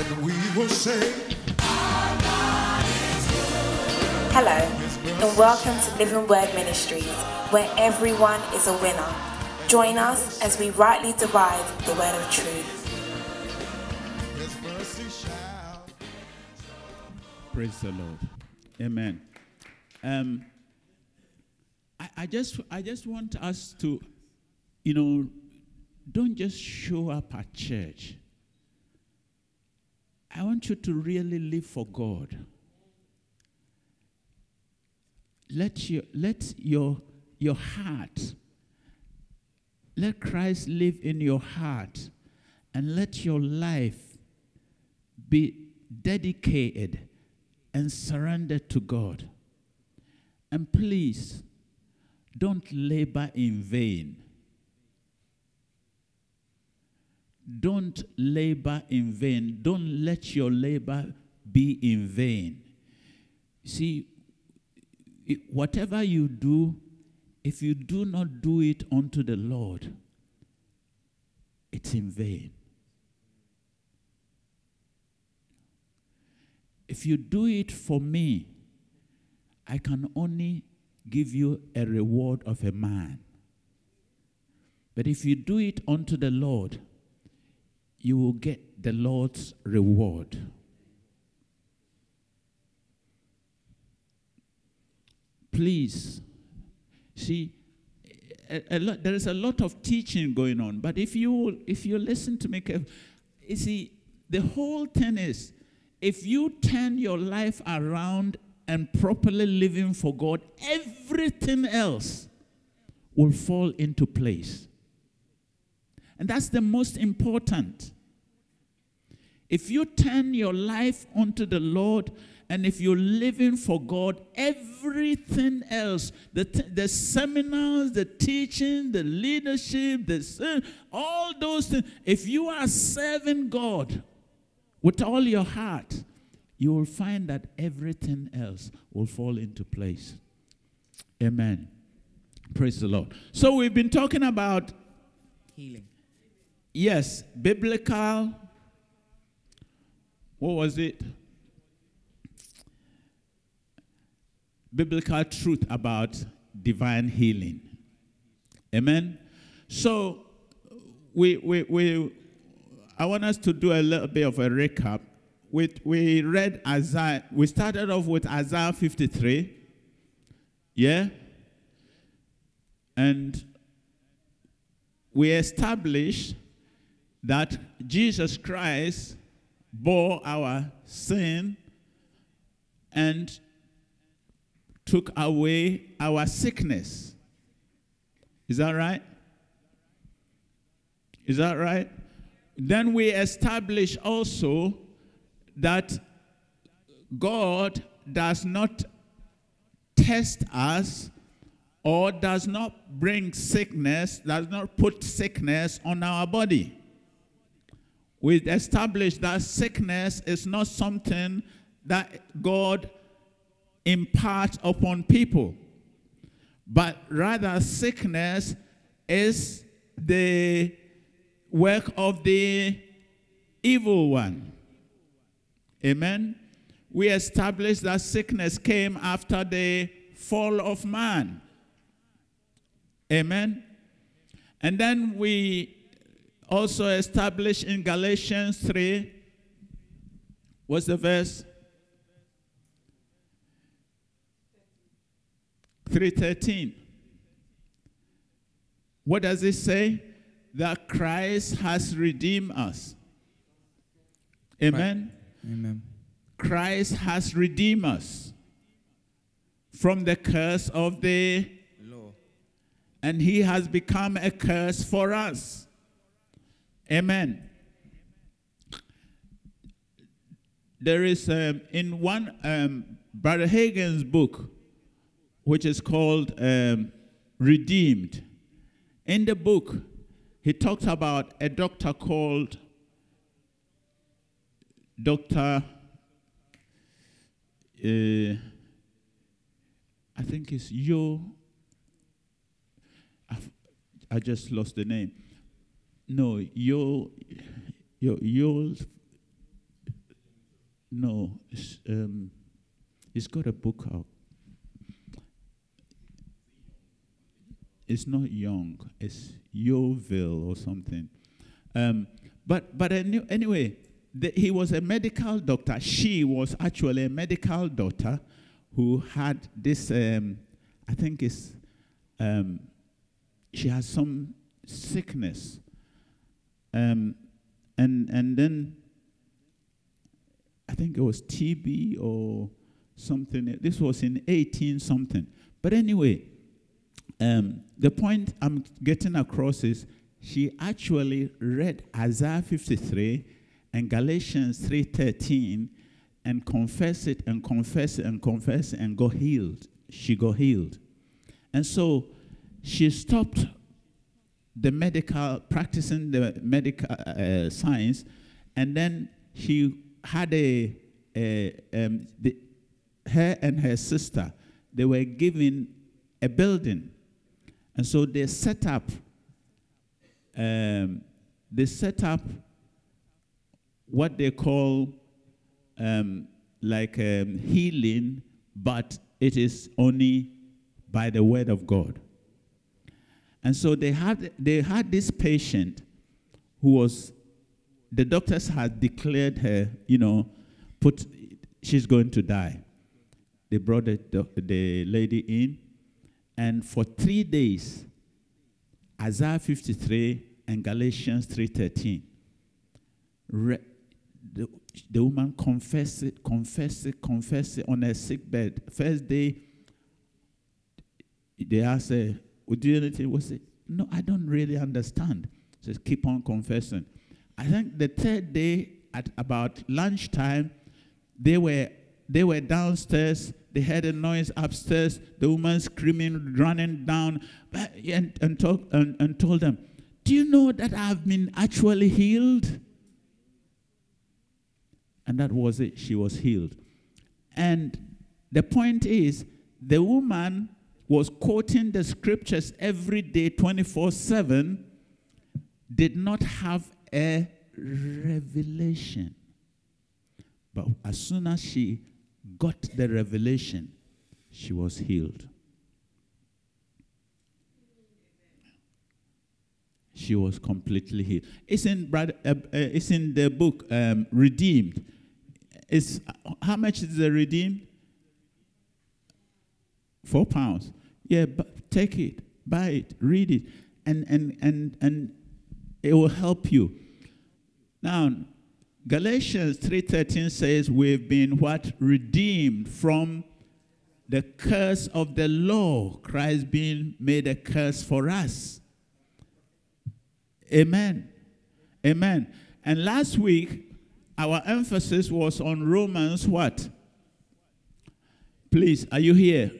and we will say, Hello, and welcome to Living Word Ministries, where everyone is a winner. Join us as we rightly divide the word of truth. His mercy shall. Praise the Lord. Amen. Um, I, I just I just want us to, you know, don't just show up at church. I want you to really live for God. Let your let your your heart let Christ live in your heart and let your life be dedicated and surrendered to God. And please, don't labor in vain. Don't labor in vain. Don't let your labor be in vain. See, whatever you do, if you do not do it unto the Lord, it's in vain. If you do it for me, I can only give you a reward of a man. But if you do it unto the Lord, you will get the Lord's reward. Please, see, a, a lot, there is a lot of teaching going on, but if you if you listen to me, caref- you see, the whole thing is, if you turn your life around and properly living for God, everything else will fall into place. And that's the most important. If you turn your life unto the Lord and if you're living for God, everything else, the, the seminars, the teaching, the leadership, the, all those things, if you are serving God with all your heart, you will find that everything else will fall into place. Amen. Praise the Lord. So we've been talking about healing. Yes, biblical. What was it? Biblical truth about divine healing. Amen. So we we we I want us to do a little bit of a recap. We, we read Isaiah, we started off with Isaiah 53. Yeah? And we established that Jesus Christ bore our sin and took away our sickness. Is that right? Is that right? Then we establish also that God does not test us or does not bring sickness, does not put sickness on our body. We established that sickness is not something that God imparts upon people, but rather sickness is the work of the evil one. Amen. We established that sickness came after the fall of man. Amen. And then we also established in Galatians 3, what's the verse? 313. What does it say? That Christ has redeemed us. Amen. Amen. Christ has redeemed us from the curse of the Law. and he has become a curse for us. Amen. There is um, in one um, Brother Hagin's book, which is called um, Redeemed. In the book, he talks about a doctor called Dr. Uh, I think it's Yo. I just lost the name. No, Yo, Yo, Yo. no, um, he's got a book out. It's not Young, it's Yoville or something. Um, but but any- anyway, the, he was a medical doctor. She was actually a medical doctor who had this. Um, I think it's um, she has some sickness, um, and and then I think it was TB or something. This was in 18 something. But anyway, um, the point I'm getting across is she actually read Isaiah 53 and Galatians 3:13 and confessed it and confessed it and confessed it and got healed. She got healed. And so she stopped the medical practicing the medical uh, science and then she had a, a um, the, her and her sister they were given a building. And so they set up um, they set up what they call um, like um, healing but it is only by the word of god and so they had they had this patient who was the doctors had declared her, you know, put she's going to die. They brought the, the lady in, and for three days, Isaiah 53 and Galatians 3:13. Re- the, the woman confessed it, confessed it, confessed it on her sick bed. First day, they asked her, You do anything? Was it? No, I don't really understand. Says, keep on confessing. I think the third day at about lunchtime, they were they were downstairs. They heard a noise upstairs. The woman screaming, running down, and, and, talk, and, and told them, Do you know that I've been actually healed? And that was it. She was healed. And the point is, the woman was quoting the scriptures every day, 24 7, did not have a revelation. But as soon as she got the revelation, she was healed. She was completely healed. It's in, brother, uh, uh, it's in the book um, Redeemed. It's, how much is the Redeemed? Four pounds. Yeah, take it, buy it, read it, and and and and it will help you. Now, Galatians 3:13 says we've been what redeemed from the curse of the law, Christ being made a curse for us. Amen. Amen. And last week our emphasis was on Romans what? Please, are you here?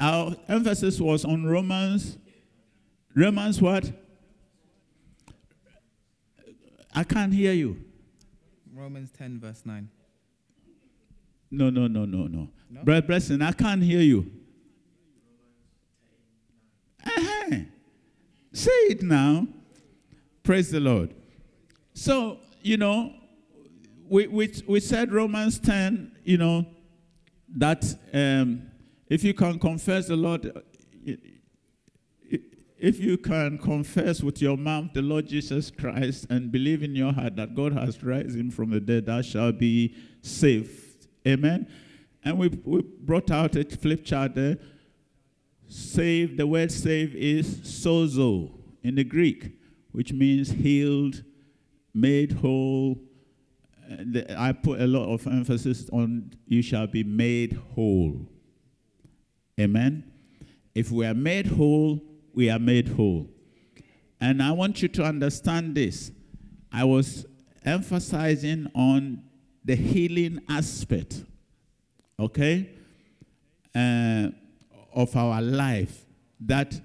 Our, uh, emphasis was on Romans Romans what? I can't hear you. Romans 10, verse 9. No, no, no, no, no. No? Brother Preston, I can't hear you. Uh-huh. Say it now. Praise the Lord. So, you know, we, we, we said Romans 10, you know, that um, if you can confess the Lord, if you can confess with your mouth the Lord Jesus Christ and believe in your heart that God has raised him from the dead, thou shalt be saved. Amen. And we, we brought out a flip chart there. Save, the word save is sozo in the Greek, which means healed, made whole. I put a lot of emphasis on you shall be made whole. Amen. If we are made whole, we are made whole. And I want you to understand this. I was emphasizing on the healing aspect, okay, uh, of our life, that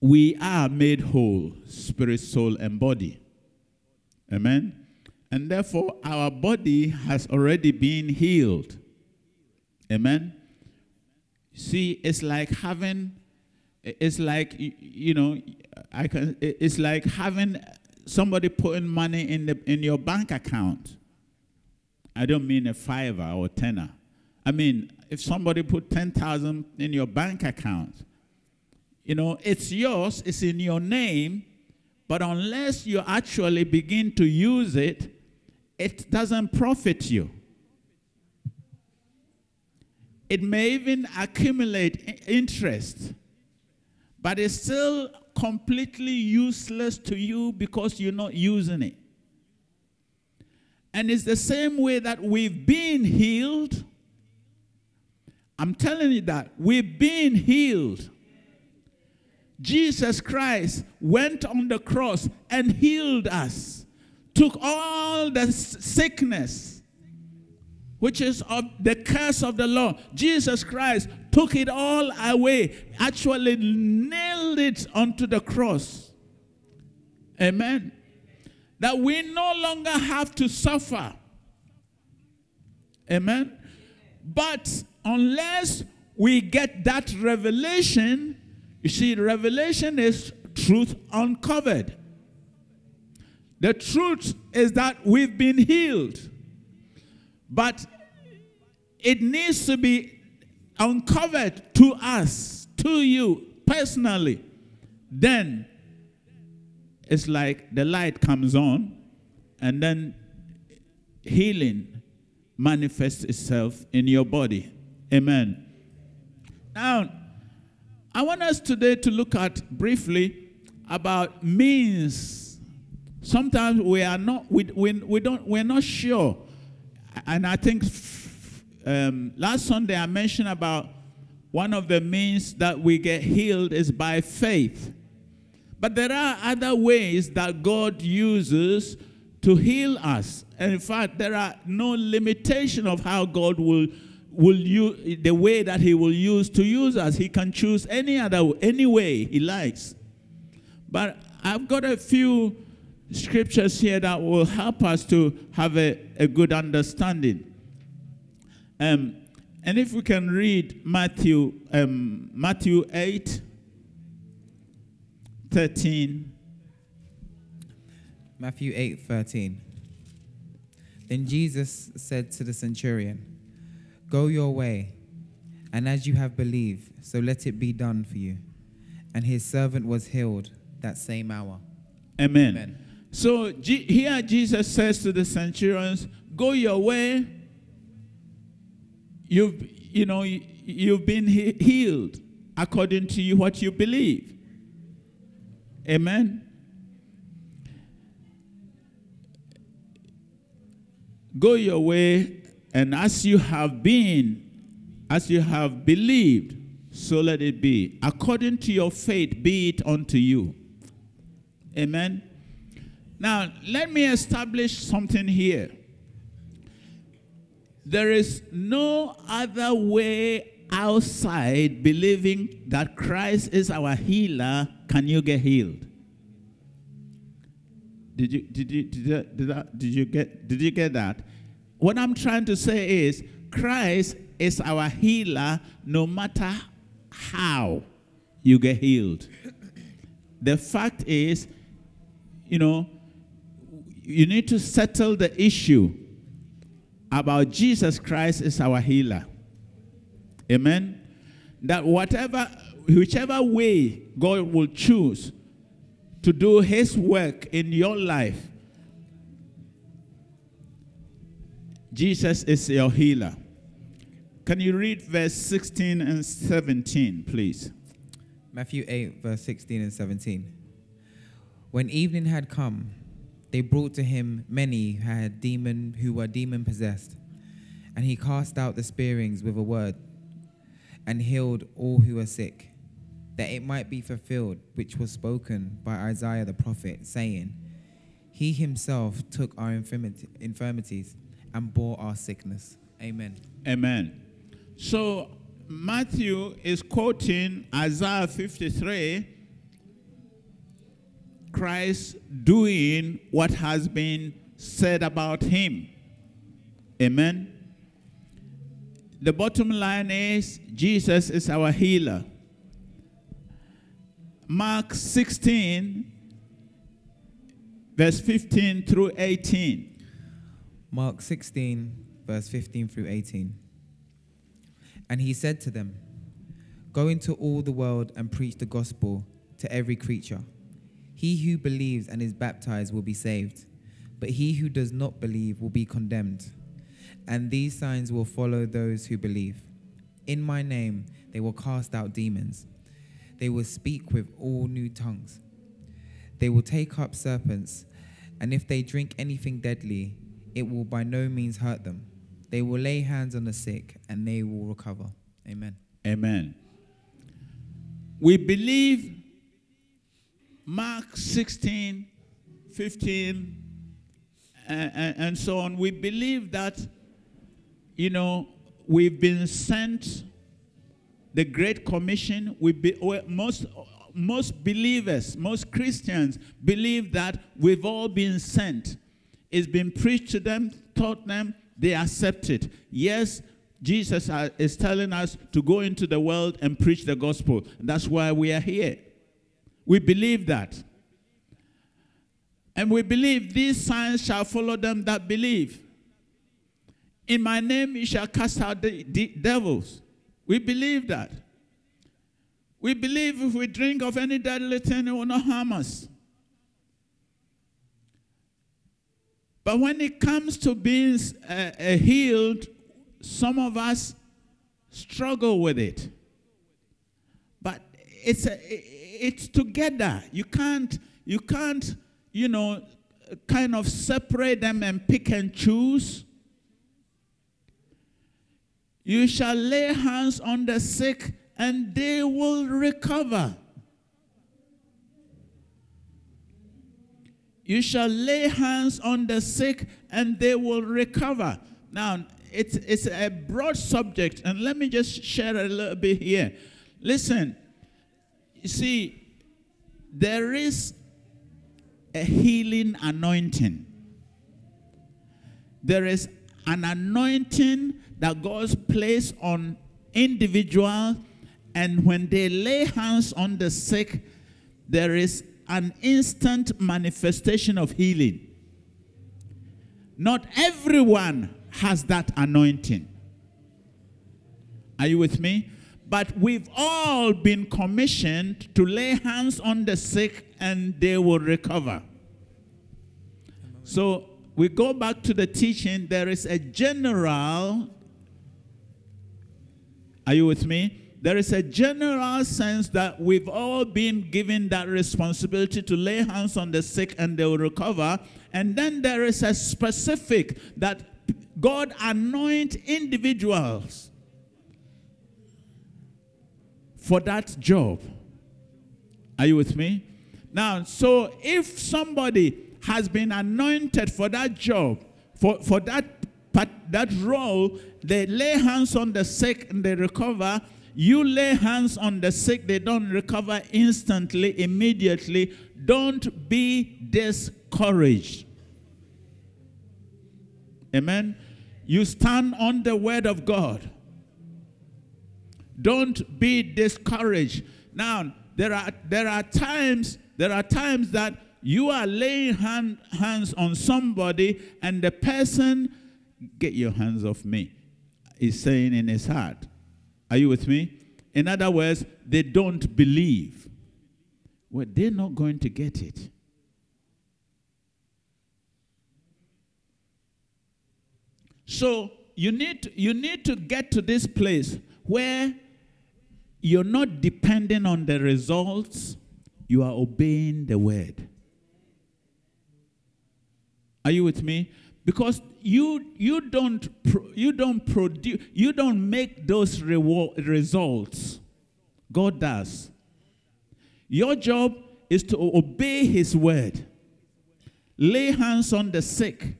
we are made whole, spirit, soul, and body. Amen. And therefore, our body has already been healed. Amen. See, it's like having, it's like, you know, I can, it's like having somebody putting money in, the, in your bank account. I don't mean a fiver or tenner. I mean, if somebody put 10,000 in your bank account, you know, it's yours, it's in your name, but unless you actually begin to use it, it doesn't profit you. It may even accumulate interest, but it's still completely useless to you because you're not using it. And it's the same way that we've been healed. I'm telling you that we've been healed. Jesus Christ went on the cross and healed us, took all the sickness, which is of the curse of the law. Jesus Christ took it all away, actually nailed it onto the cross. Amen. That we no longer have to suffer. Amen. But unless we get that revelation, you see, revelation is truth uncovered. The truth is that we've been healed, but it needs to be uncovered to us, to you personally. Then it's like the light comes on, and then healing manifests itself in your body. Amen. Now, I want us today to look at briefly about means. Sometimes we are not we, we, we don't we're not sure. And I think um, last Sunday I mentioned about one of the means that we get healed is by faith. But there are other ways that God uses to heal us. And in fact, there are no limitation of how God will will use the way that he will use to use us. He can choose any other any way he likes. But I've got a few scriptures here that will help us to have a, a good understanding. Um, and if we can read Matthew, um, Matthew 8, 13. Matthew 8, 13. Then Jesus said to the centurion, Go your way, and as you have believed, so let it be done for you. And his servant was healed that same hour. Amen. Amen. So G- here Jesus says to the centurions, Go your way. You've, you know, you, you've been he- healed according to you, what you believe. Amen. Go your way and as you have been, as you have believed, so let it be. According to your faith, be it unto you. Amen. Now, let me establish something here. There is no other way outside believing that Christ is our healer can you get healed. Did you did you did, you, did, that, did you get did you get that? What I'm trying to say is Christ is our healer no matter how you get healed. The fact is, you know, you need to settle the issue about Jesus Christ is our healer. Amen. That whatever, whichever way God will choose to do his work in your life, Jesus is your healer. Can you read verse 16 and 17, please? Matthew 8, verse 16 and 17. When evening had come, they brought to him many who had demon who were demon possessed, and he cast out the spearings with a word, and healed all who were sick, that it might be fulfilled which was spoken by Isaiah the prophet, saying, He himself took our infirmities and bore our sickness. Amen. Amen. So Matthew is quoting Isaiah 53, Christ doing what has been said about him. Amen. The bottom line is Jesus is our healer. Mark 16, verse 15 through 18. Mark 16, verse 15 through 18. And he said to them, Go into all the world and preach the gospel to every creature. He who believes and is baptized will be saved, but he who does not believe will be condemned. And these signs will follow those who believe. In my name they will cast out demons. They will speak with all new tongues. They will take up serpents, and if they drink anything deadly, it will by no means hurt them. They will lay hands on the sick, and they will recover. Amen. Amen. We believe Mark 16, 15, and, and, so on. We believe that, you know, we've been sent the Great Commission. We be, most, most believers, most Christians believe that we've all been sent. It's been preached to them, taught them, they accept it. Yes, Jesus uh, is telling us to go into the world and preach the gospel. That's why we are here. We believe that. And we believe these signs shall follow them that believe. In my name you shall cast out the, the devils. We believe that. We believe if we drink of any deadly thing, it will not harm us. But when it comes to being uh, uh, healed, some of us struggle with it. But it's a, it's together. You can't you can't you know kind of separate them and pick and choose. You shall lay hands on the sick and they will recover. You shall lay hands on the sick and they will recover. Now, it's, it's a broad subject, and let me just share a little bit here. Listen, you see, there is a healing anointing. There is an anointing that God's placed on individuals, and when they lay hands on the sick, there is an instant manifestation of healing. Not everyone has that anointing. Are you with me? But we've all been commissioned to lay hands on the sick and they will recover. So we go back to the teaching. There is a general, are you with me? There is a general sense that we've all been given that responsibility to lay hands on the sick and they will recover. And then there is a specific that God anoint individuals for that job. Are you with me? Now, so if somebody has been anointed for that job, for, for that, part, that role, they lay hands on the sick and they recover. You lay hands on the sick, they don't recover instantly, immediately. Don't be discouraged. Amen. You stand on the word of God. Don't be discouraged. Now, there are there are times there are times that you are laying hand, hands on somebody and the person get your hands off me is saying in his heart. Are you with me? In other words, they don't believe. Well, they're not going to get it. So you need you need to get to this place where you're not depending on the results, you are obeying the word. Are you with me? Because you you don't you don't produce you don't make those reward results. God does. Your job is to obey his word. Lay hands on the sick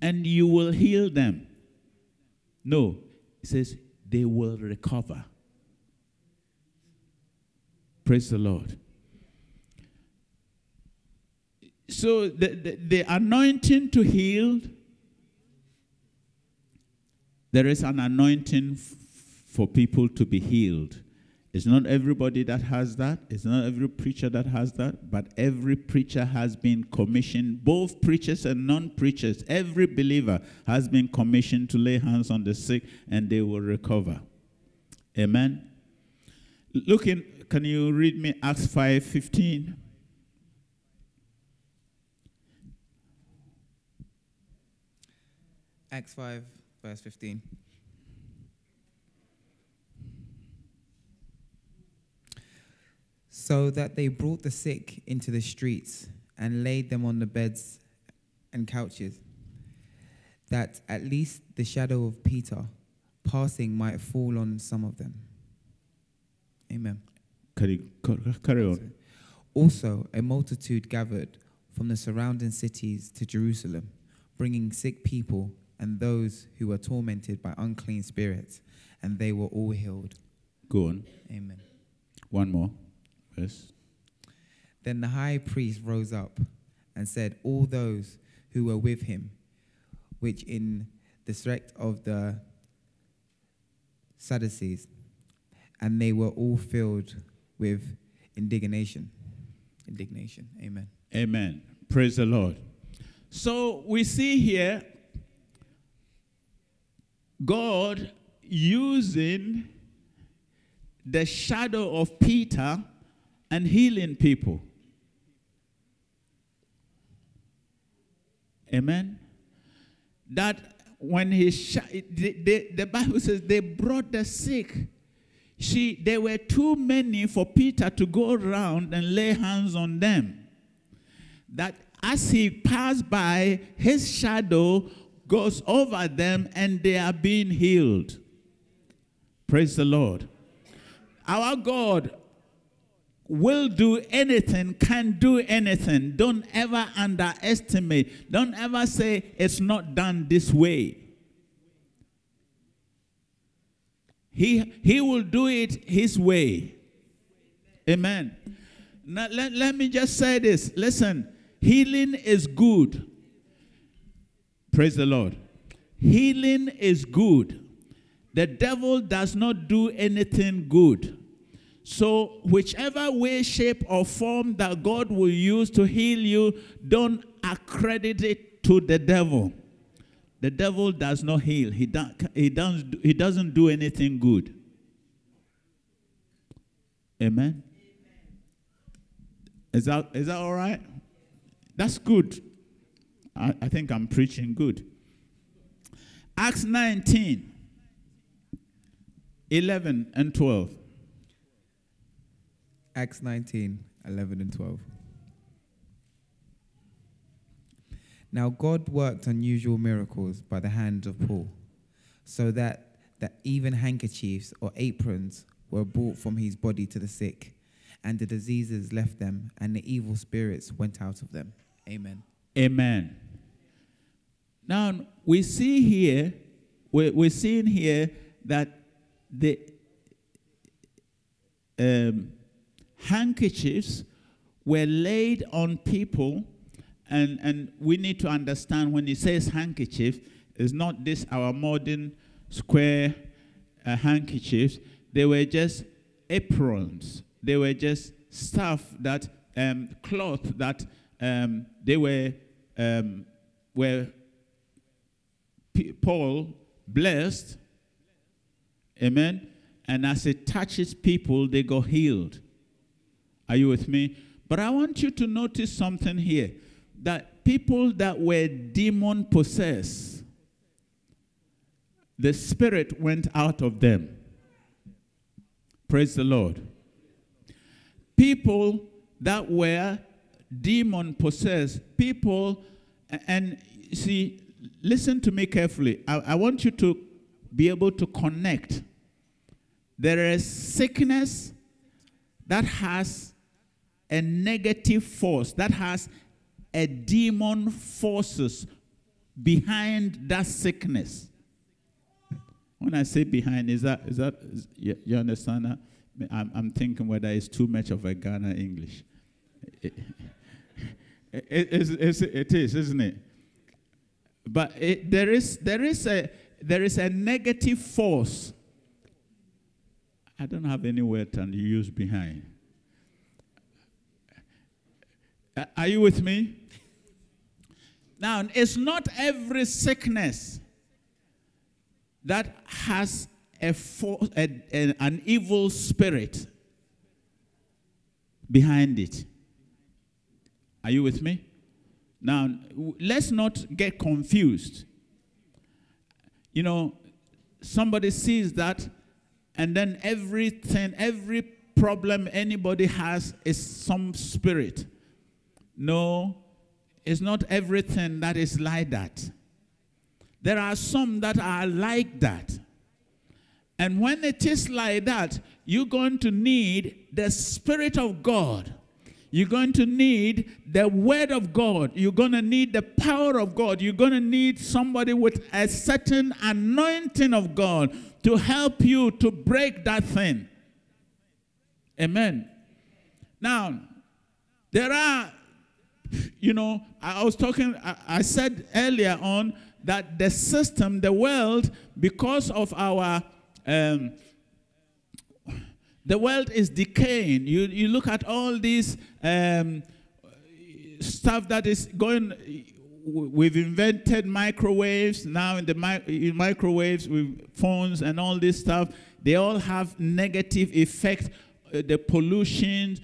and you will heal them. No, it says they will recover. Praise the Lord. So the, the, the anointing to heal, there is an anointing f- for people to be healed. It's not everybody that has that. It's not every preacher that has that. But every preacher has been commissioned, both preachers and non preachers. Every believer has been commissioned to lay hands on the sick and they will recover. Amen. Looking, can you read me Acts 5 15? Acts 5, verse 15. So that they brought the sick into the streets and laid them on the beds and couches, that at least the shadow of Peter passing might fall on some of them. Amen. Carry, carry on. Also, a multitude gathered from the surrounding cities to Jerusalem, bringing sick people and those who were tormented by unclean spirits, and they were all healed. Go on. Amen. One more. Yes. Then the high priest rose up and said, All those who were with him, which in the sect of the Sadducees, and they were all filled with indignation. Indignation. Amen. Amen. Praise the Lord. So we see here God using the shadow of Peter and healing people. Amen. That when he sh- the, the, the Bible says they brought the sick. See, there were too many for Peter to go around and lay hands on them. That as he passed by, his shadow goes over them and they are being healed. Praise the Lord. Our God will do anything, can do anything. Don't ever underestimate. Don't ever say it's not done this way. He, he will do it his way. Amen. Now, let, let me just say this. Listen, healing is good. Praise the Lord. Healing is good. The devil does not do anything good. So, whichever way, shape, or form that God will use to heal you, don't accredit it to the devil. The devil does not heal, he, do, he, does, he doesn't do anything good. Amen? Is that, is that all right? That's good. I, I think I'm preaching good. Acts 19, 11 and 12. Acts 19, 11 and 12. Now God worked unusual miracles by the hand of Paul, so that, that even handkerchiefs or aprons were brought from his body to the sick, and the diseases left them, and the evil spirits went out of them. Amen. Amen. Now we see here, we're, we're seeing here that the um, handkerchiefs were laid on people, and, and we need to understand when he says handkerchief, it's not this our modern square uh, handkerchiefs. They were just aprons. They were just stuff that um, cloth that um, they were um, were P- Paul blessed. Amen. And as it touches people, they got healed. Are you with me? But I want you to notice something here that people that were demon possessed, the spirit went out of them. Praise the Lord. People that were demon possessed, people, and see, listen to me carefully. I, I want you to be able to connect. There is sickness that has a negative force, that has a demon forces behind that sickness. When I say behind, is that, is that is, you, you understand that? I'm, I'm thinking whether it's too much of a Ghana English. It, it, it, it is, isn't it? But it, there, is, there, is a, there is a negative force. I don't have any word to use behind. Uh, Are you with me? Now, it's not every sickness that has a, fo- a- a- an evil spirit behind it. Are you with me? Now, let's not get confused. You know, somebody sees that, and then everything, every problem anybody has is some spirit. No, it's not everything that is like that. There are some that are like that. And when it is like that, you're going to need the Spirit of God. You're going to need the Word of God. You're going to need the power of God. You're going to need somebody with a certain anointing of God to help you to break that thing. Amen. Now, there are, you know, I was talking, I, said earlier on that the system, the world, because of our, um, the world is decaying. You, you look at all these um, stuff that is going, we've invented microwaves. Now, in the mi- in microwaves, with phones and all this stuff, they all have negative effect. Uh, the pollution,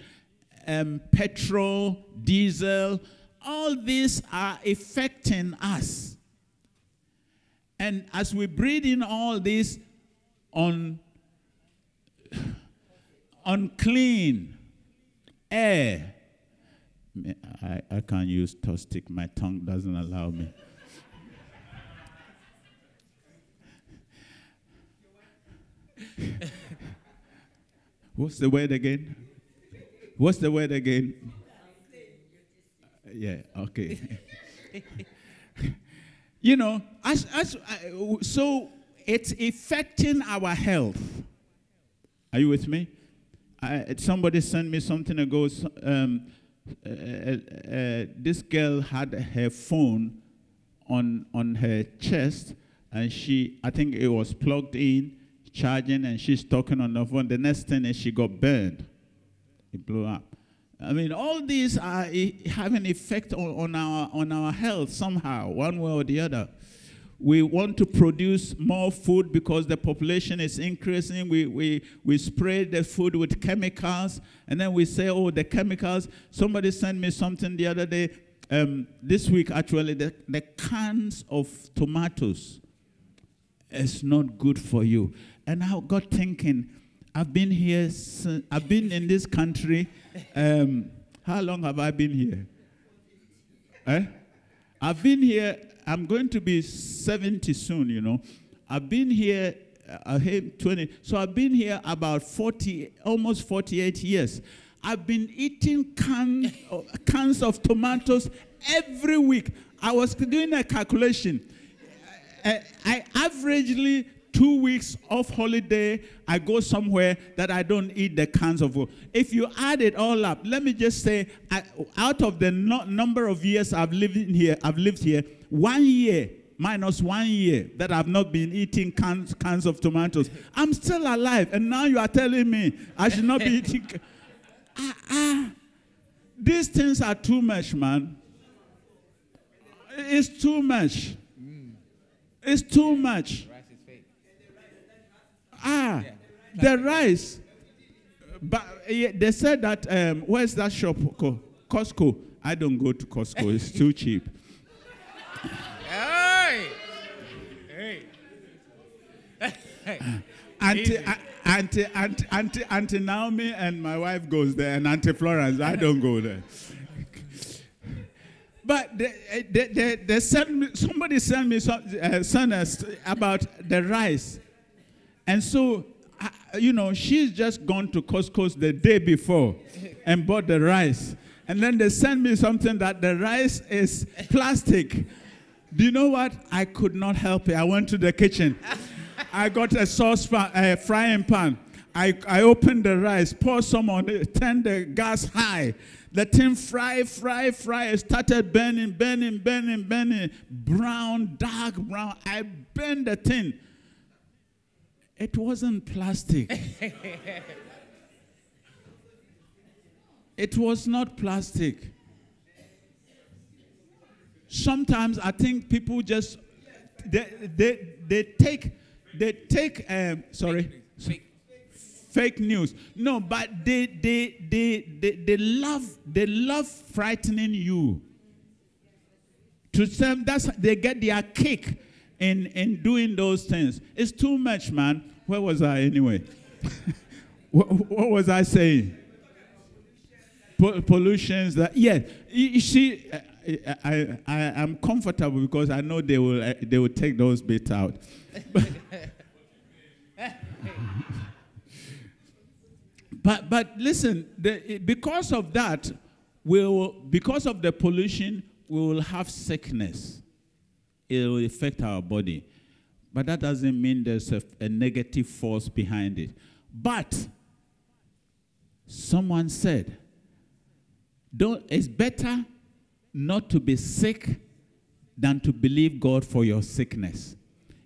um, petrol, diesel, all these are affecting us. And as we breathe in all this on unclean air, I, I can't use to stick. My tongue doesn't allow me. What's the word again? What's the word again? Yeah, okay. you know, as, as, uh, so it's affecting our health. Are you with me? I, somebody sent me something ago. Um, uh, uh, uh, this girl had her phone on on her chest, and she, I think it was plugged in, charging, and she's talking on the phone. The next thing is she got burned. It blew up. I mean, all these are i- have an effect on, on our on our health somehow, one way or the other. We want to produce more food because the population is increasing. We, we, we spray the food with chemicals, and then we say, oh, the chemicals. Somebody sent me something the other day, um, this week actually, the, the cans of tomatoes is not good for you. And I got thinking, I've been here, sin- I've been in this country. Um, how long have I been here? Eh? I've been here, I'm going to be 70 soon, you know. I've been here, uh, I hate 20, so I've been here about 40, almost 48 years. I've been eating can, uh, cans of tomatoes every week. I was doing a calculation. I, I averagely two weeks off holiday, I go somewhere that I don't eat the cans of food. If you add it all up, let me just say, I, out of the no, number of years I've lived in here, I've lived here, one year minus one year that I've not been eating cans, cans of tomatoes. I'm still alive, and now you are telling me I should not be eating. Ah, ah. These things are too much, man. It's too much. It's too much. Ah, the rice. But yeah, they said that um, where's that shop called? Costco. I don't go to Costco. It's too cheap. Hey! Hey! Auntie, Easy. a- Auntie, Auntie, Auntie, Auntie Naomi and my wife goes there, and Auntie Florence, I don't go there. But they, they, they, they sent me, somebody sent me some, uh, sent us about the rice. And so, you know, she's just gone to Costco the day before and bought the rice. And then they sent me something that the rice is plastic. Do you know what? I could not help it. I went to the kitchen. I got a saucepan, a frying pan. I, I opened the rice, poured some on it, turned the gas high. The thing fry, fry, fry. It started burning, burning, burning, burning. Brown, dark brown. I burned the thing. It wasn't plastic. it was not plastic. Sometimes I think people just they they, they take they take um, sorry fake news. No, but they they they they, they love they love frightening you. To them, that's they get their kick in in doing those things. It's too much, man. Where was I anyway? what, what was I saying? Po- pollutions that yeah. You, see, I, I I am comfortable because I know they will uh, they will take those bits out. But but listen, the, because of that, we will, because of the pollution, we will have sickness. It will affect our body, but that doesn't mean there's a, a negative force behind it. But someone said, "Don't." It's better not to be sick than to believe God for your sickness.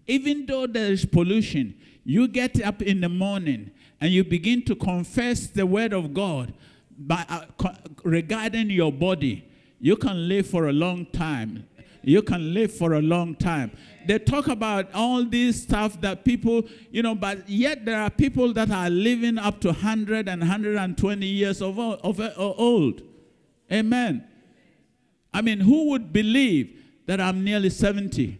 Even though there is pollution, you get up in the morning and you begin to confess the word of God by, uh, co- regarding your body, you can live for a long time. You can live for a long time. They talk about all this stuff that people, you know, but yet there are people that are living up to 100 and 120 years of, of, of old. Amen. I mean, who would believe that I'm nearly 70?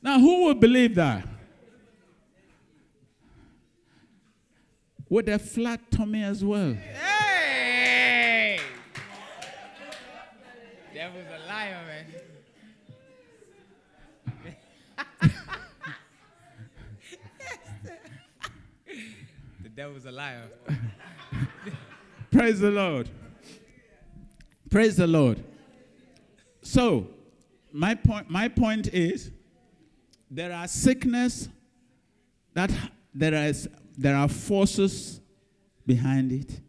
Now, who would believe that? With a flat tummy as well. Hey! Devil's a liar, man. the devil's a liar. Praise the Lord. Praise the Lord. So, my point, my point is there are sickness that there is there are forces behind it,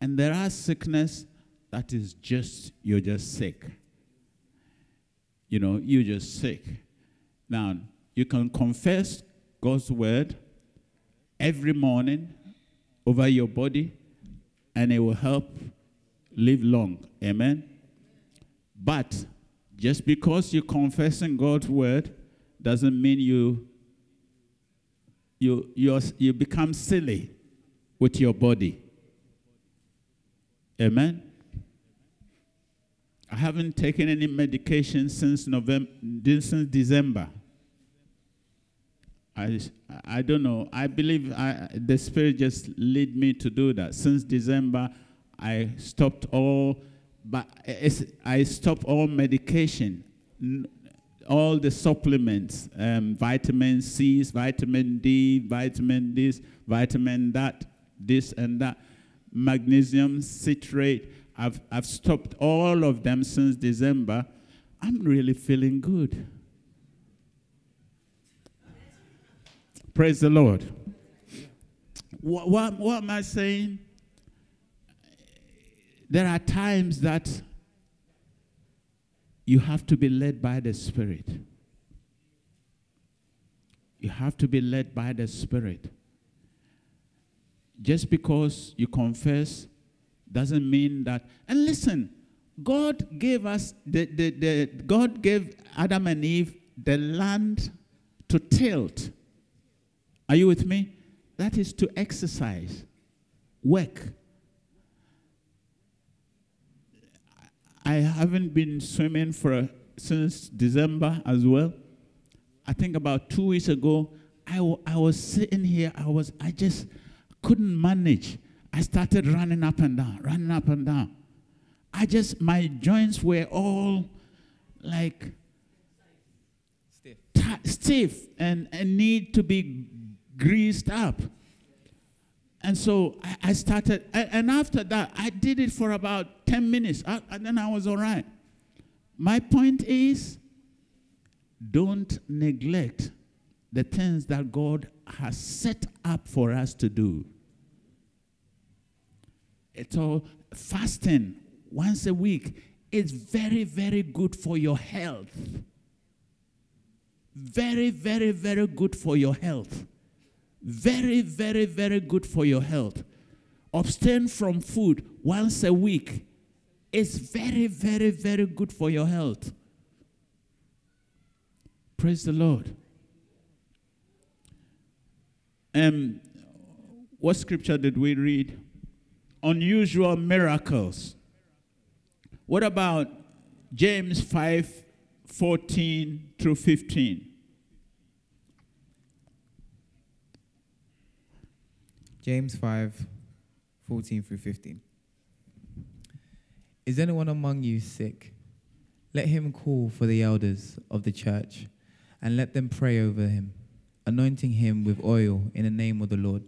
and there are sickness that is just you're just sick. You know, you're just sick. Now, you can confess God's word every morning over your body, and it will help live long. Amen. But just because you're confessing God's word doesn't mean you you you you become silly with your body. Amen. I haven't taken any medication since November since December. I, I don't know. I believe I, the Spirit just led me to do that. Since December, I stopped all, but eh, I stopped all medication all the supplements, um, vitamin C, vitamin D, vitamin this, vitamin that, this and that, magnesium citrate. I've, I've stopped all of them since December. I'm really feeling good. Praise the Lord. What, what, what am I saying? There are times that you have to be led by the Spirit. You have to be led by the Spirit. Just because you confess doesn't mean that. And listen, God gave us the, the, the God gave Adam and Eve the land to tilt. Are you with me? That is to exercise, work. I haven't been swimming for since December as well. I think about two weeks ago, I, w- I was sitting here. I was I just couldn't manage. I started running up and down, running up and down. I just my joints were all like Stiff. ti- stiff and, and need to be greased up. And so I, I started, and after that, I did it for about 10 minutes, uh, and then I was all right. My point is don't neglect the things that God has set up for us to do. It's all fasting. once a week is very, very good for your health. Very, very, very good for your health. Very, very, very good for your health. Abstain from food once a week is very, very, very good for your health. Praise the Lord. Um, what scripture did we read? Unusual miracles. What about James 5 14 through 15? James 5 14 through 15. Is anyone among you sick? Let him call for the elders of the church and let them pray over him, anointing him with oil in the name of the Lord.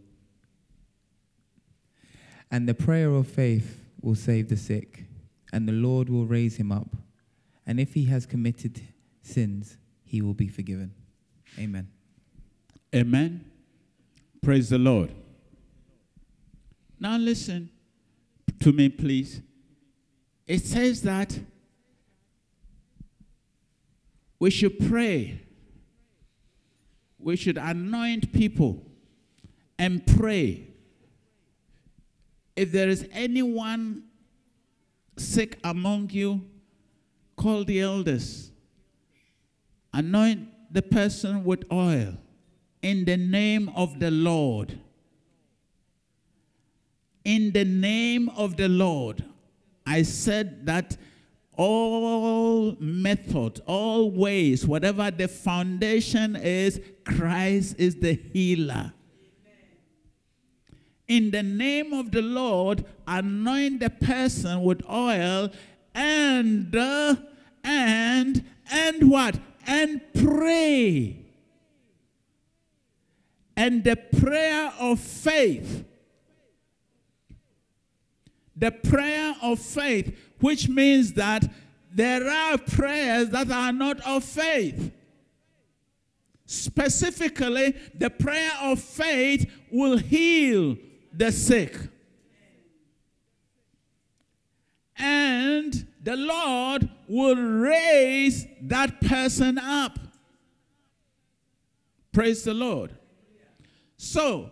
And the prayer of faith will save the sick, and the Lord will raise him up. And if he has committed sins, he will be forgiven. Amen. Amen. Praise the Lord. Now listen to me, please. It says that we should pray, we should anoint people and pray. If there is anyone sick among you, call the elders. Anoint the person with oil in the name of the Lord. In the name of the Lord. I said that all methods, all ways, whatever the foundation is, Christ is the healer. In the name of the Lord, anoint the person with oil and uh, and and what? And pray. And the prayer of faith the prayer of faith, which means that there are prayers that are not of faith. Specifically, the prayer of faith will heal the sick. And the Lord will raise that person up. Praise the Lord. So,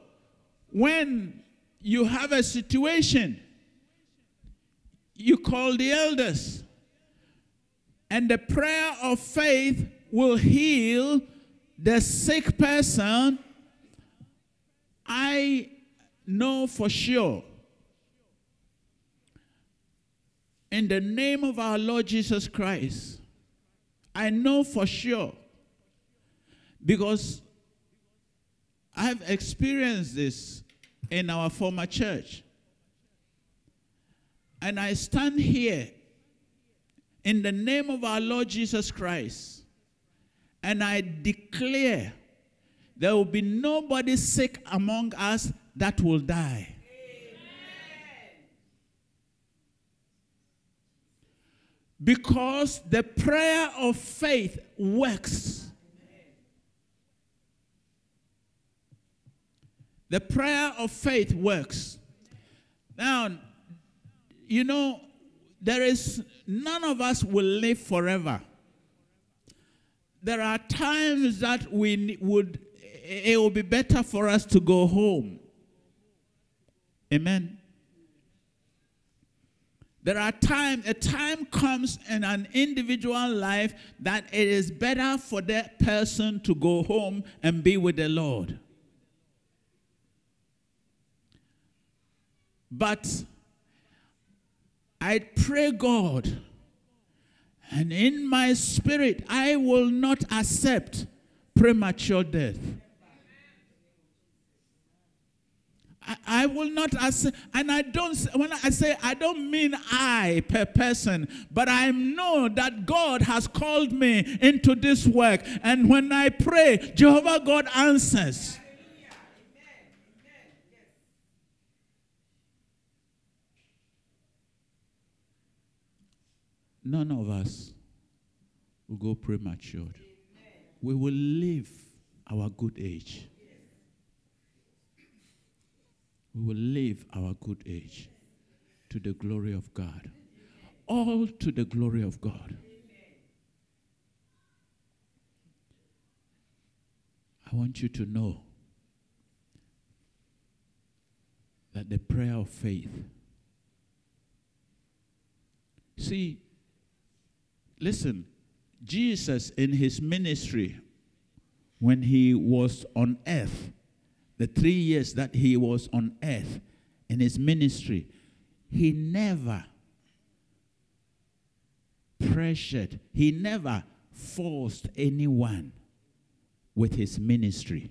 when you have a situation you call the elders. And the prayer of faith will heal the sick person. I know for sure. In the name of our Lord Jesus Christ, I know for sure because I've experienced this in our former church. And I stand here in the name of our Lord Jesus Christ and I declare there will be nobody sick among us that will die. Because the prayer of faith works. The prayer of faith works. Now, you know, there is none of us will live forever. There are times that we would eh, it will be better for us to go home. Amen. There are times, a time comes in an individual life that it is better for that person to go home and be with the Lord. But I pray, God, and in my spirit, I will not accept premature death. I, will not accept, and I don't, when I say I don't mean I per person, but I know that God has called me into this work. And when I pray, Jehovah God answers. None of us will go premature. We will live our good age. We will live our good age to the glory of God. all to the glory of God. I want you to know that the prayer of faith. See, listen, Jesus in his ministry, when he was on earth, the three years that he was on earth in his ministry, he never pressured, he never forced anyone with his ministry.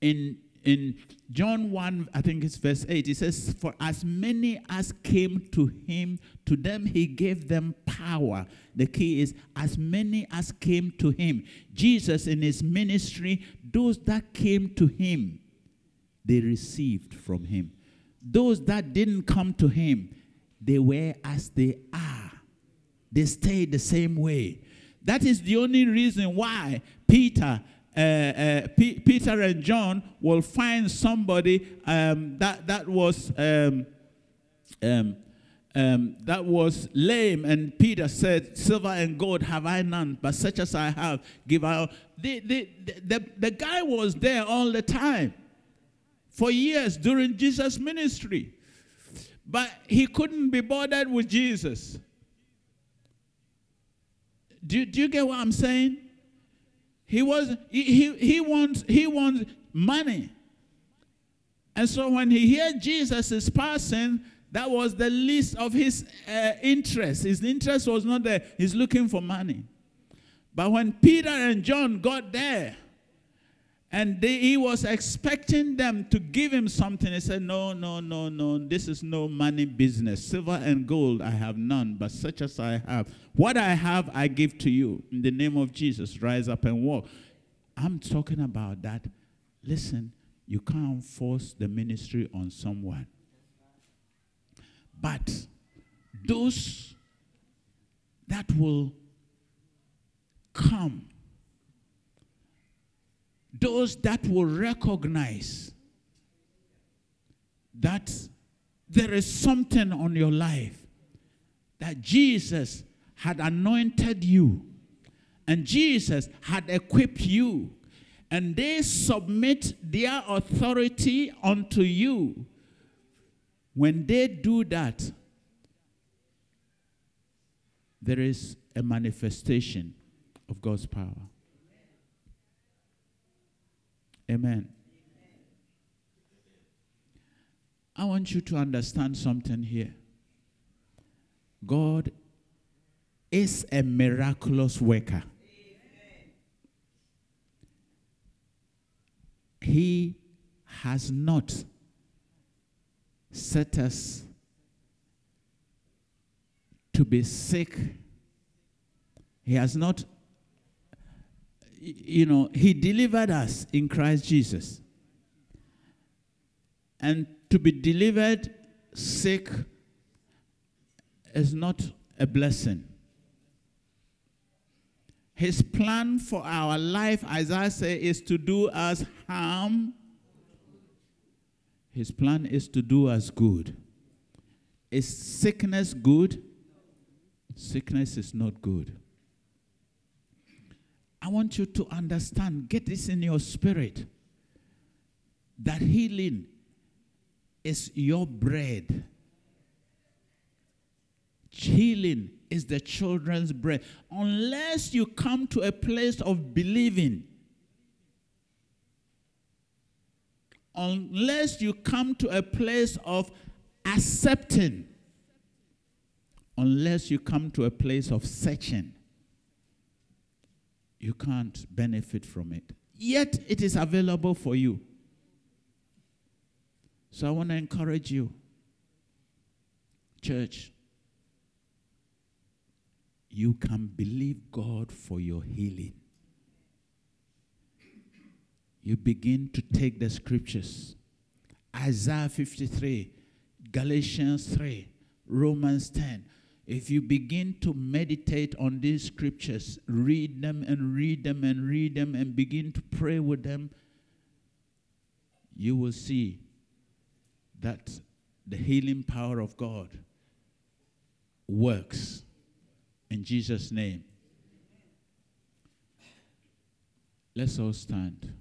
In in John 1, I think it's verse 8, it says, For as many as came to him, to them he gave them power. The key is, as many as came to him. Jesus, in his ministry, those that came to him, they received from him. Those that didn't come to him, they were as they are. They stayed the same way. That is the only reason why Peter uh, uh, P- Peter and John will find somebody um, that that was um, um, um, that was lame, and Peter said, "Silver and gold have I none, but such as I have, give I." The, the, the, the guy was there all the time for years during Jesus' ministry, but he couldn't be bothered with Jesus. Do, do you get what I'm saying? He was he, he, he wants he wants money. And so when he heard Jesus is passing, that was the least of his uh, interest. His interest was not there. He's looking for money. But when Peter and John got there, and they, he was expecting them to give him something. He said, No, no, no, no. This is no money business. Silver and gold I have none, but such as I have. What I have, I give to you. In the name of Jesus, rise up and walk. I'm talking about that. Listen, you can't force the ministry on someone. But those that will come those that will recognize that there is something on your life, that Jesus had anointed you, and Jesus had equipped you, and they submit their authority unto you. When they do that, there is a manifestation of God's power. Amen. I want you to understand something here. God is a miraculous worker. He has not set us to be sick. He has not you know, He delivered us in Christ Jesus. And to be delivered sick is not a blessing. His plan for our life, as I say, is to do us harm. His plan is to do us good. Is sickness good? Sickness is not good. I want you to understand, get this in your spirit, that healing is your bread. Healing is the children's bread. Unless you come to a place of believing, unless you come to a place of accepting, unless you come to a place of searching, you can't benefit from it. Yet it is available for you. So I want to encourage you, church, you can believe God for your healing. You begin to take the scriptures Isaiah 53, Galatians 3, Romans 10. If you begin to meditate on these scriptures, read them and read them and read them and begin to pray with them, you will see that the healing power of God works. In Jesus' name. Let's all stand.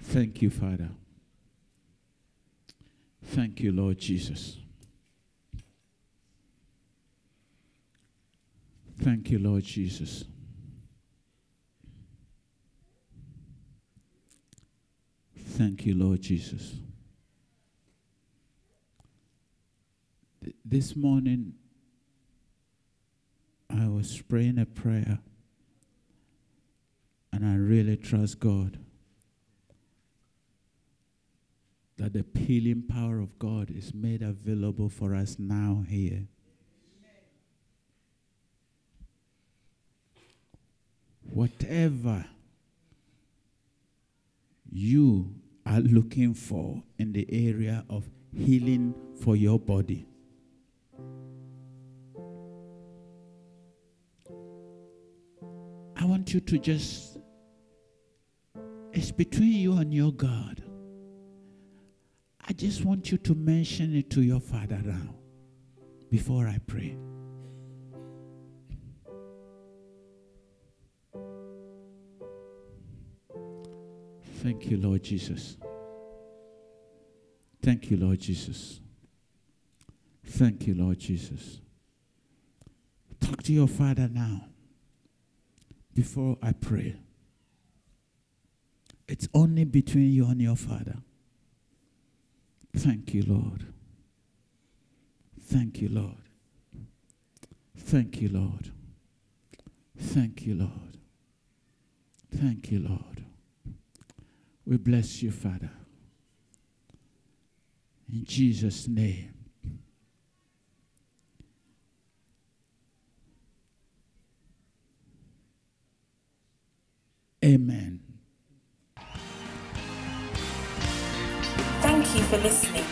Thank you, Father. Thank you, Lord Jesus. Thank you, Lord Jesus. Thank you, Lord Jesus. Th- This morning, I was praying a prayer, and I really trust God that the healing power of God is made available for us now here. Whatever you are looking for in the area of healing for your body. I want you to just, it's between you and your God. I just want you to mention it to your Father now before I pray. Thank you, Lord Jesus. Thank you, Lord Jesus. Thank you, Lord Jesus. Talk to your Father now before I pray. It's only between you and your Father. Thank you, Lord. Thank you, Lord. Thank you, Lord. Thank you, Lord. Thank you, Lord. We bless you, Father. In Jesus' name. Amen. Thank you for listening.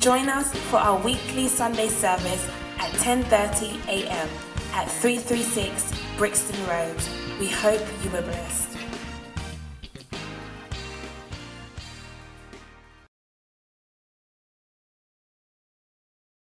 Join us for our weekly Sunday service at 10:30 a.m. at 336 Brixton Road. We hope you were blessed.